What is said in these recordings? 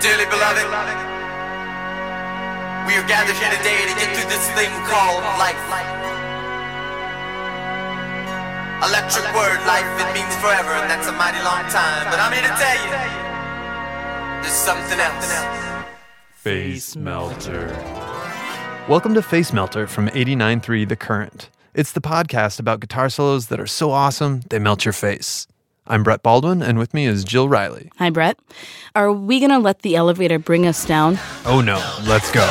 Dearly beloved, we are gathered here today to get through this thing called life. Electric word, life, it means forever, and that's a mighty long time. But I'm here to tell you, there's something else. Face Melter. Welcome to Face Melter from 89.3 The Current. It's the podcast about guitar solos that are so awesome they melt your face. I'm Brett Baldwin, and with me is Jill Riley. Hi, Brett. Are we going to let the elevator bring us down? Oh no, let's go.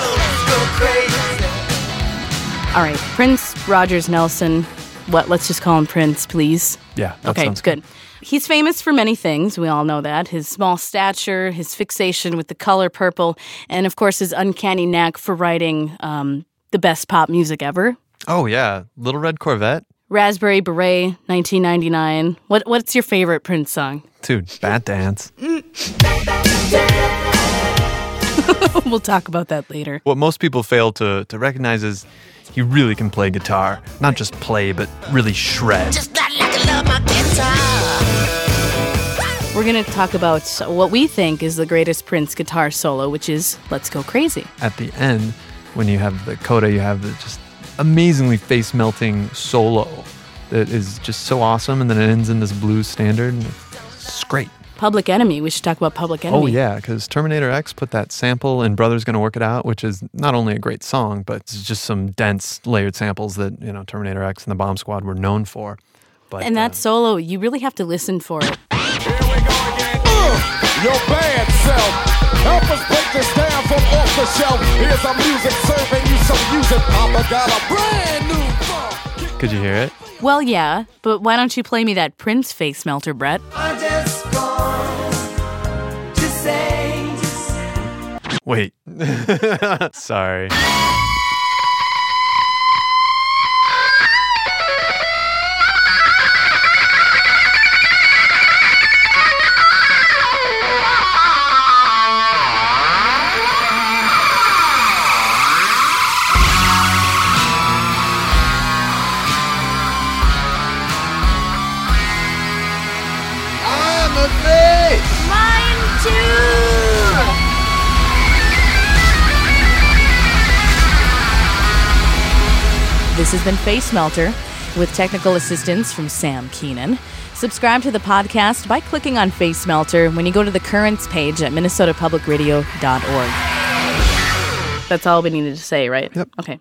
All right, Prince Rogers Nelson. What? Let's just call him Prince, please. Yeah, that okay, sounds good. He's famous for many things. We all know that. His small stature, his fixation with the color purple, and of course, his uncanny knack for writing um, the best pop music ever. Oh yeah, Little Red Corvette. Raspberry Beret, 1999. What, what's your favorite Prince song? Dude, Batdance. we'll talk about that later. What most people fail to, to recognize is he really can play guitar. Not just play, but really shred. We're going to talk about what we think is the greatest Prince guitar solo, which is Let's Go Crazy. At the end, when you have the coda, you have the just amazingly face melting solo that is just so awesome. And then it ends in this blues standard. And it's great. Public Enemy. We should talk about Public Enemy. Oh, yeah, because Terminator X put that sample in Brother's Gonna Work It Out, which is not only a great song, but it's just some dense, layered samples that, you know, Terminator X and the Bomb Squad were known for. But, And uh, that solo, you really have to listen for it. Your bad self. Help us break this down from off the shelf. Here's our music serving you some music. Papa got a brand new funk. could you hear it? Well, yeah, but why don't you play me that Prince face melter, Brett? I just want to say. Wait. Sorry. I'm a face. Mine too! This has been Face Melter with technical assistance from Sam Keenan. Subscribe to the podcast by clicking on Face Melter when you go to the Currents page at minnesotapublicradio.org. That's all we needed to say, right? Yep. Okay.